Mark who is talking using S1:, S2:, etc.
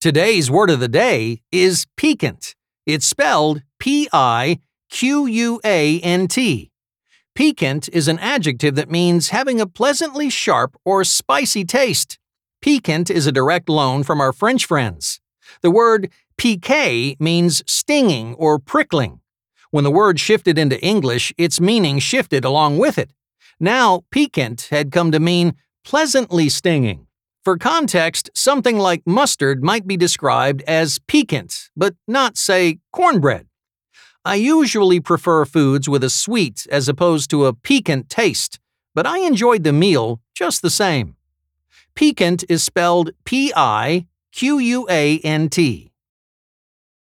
S1: Today's word of the day is piquant. It's spelled P I Q U A N T. Piquant is an adjective that means having a pleasantly sharp or spicy taste. Piquant is a direct loan from our French friends. The word piquer means stinging or prickling. When the word shifted into English, its meaning shifted along with it. Now, piquant had come to mean pleasantly stinging. For context, something like mustard might be described as piquant, but not, say, cornbread. I usually prefer foods with a sweet as opposed to a piquant taste, but I enjoyed the meal just the same. Piquant is spelled P I Q U A N T.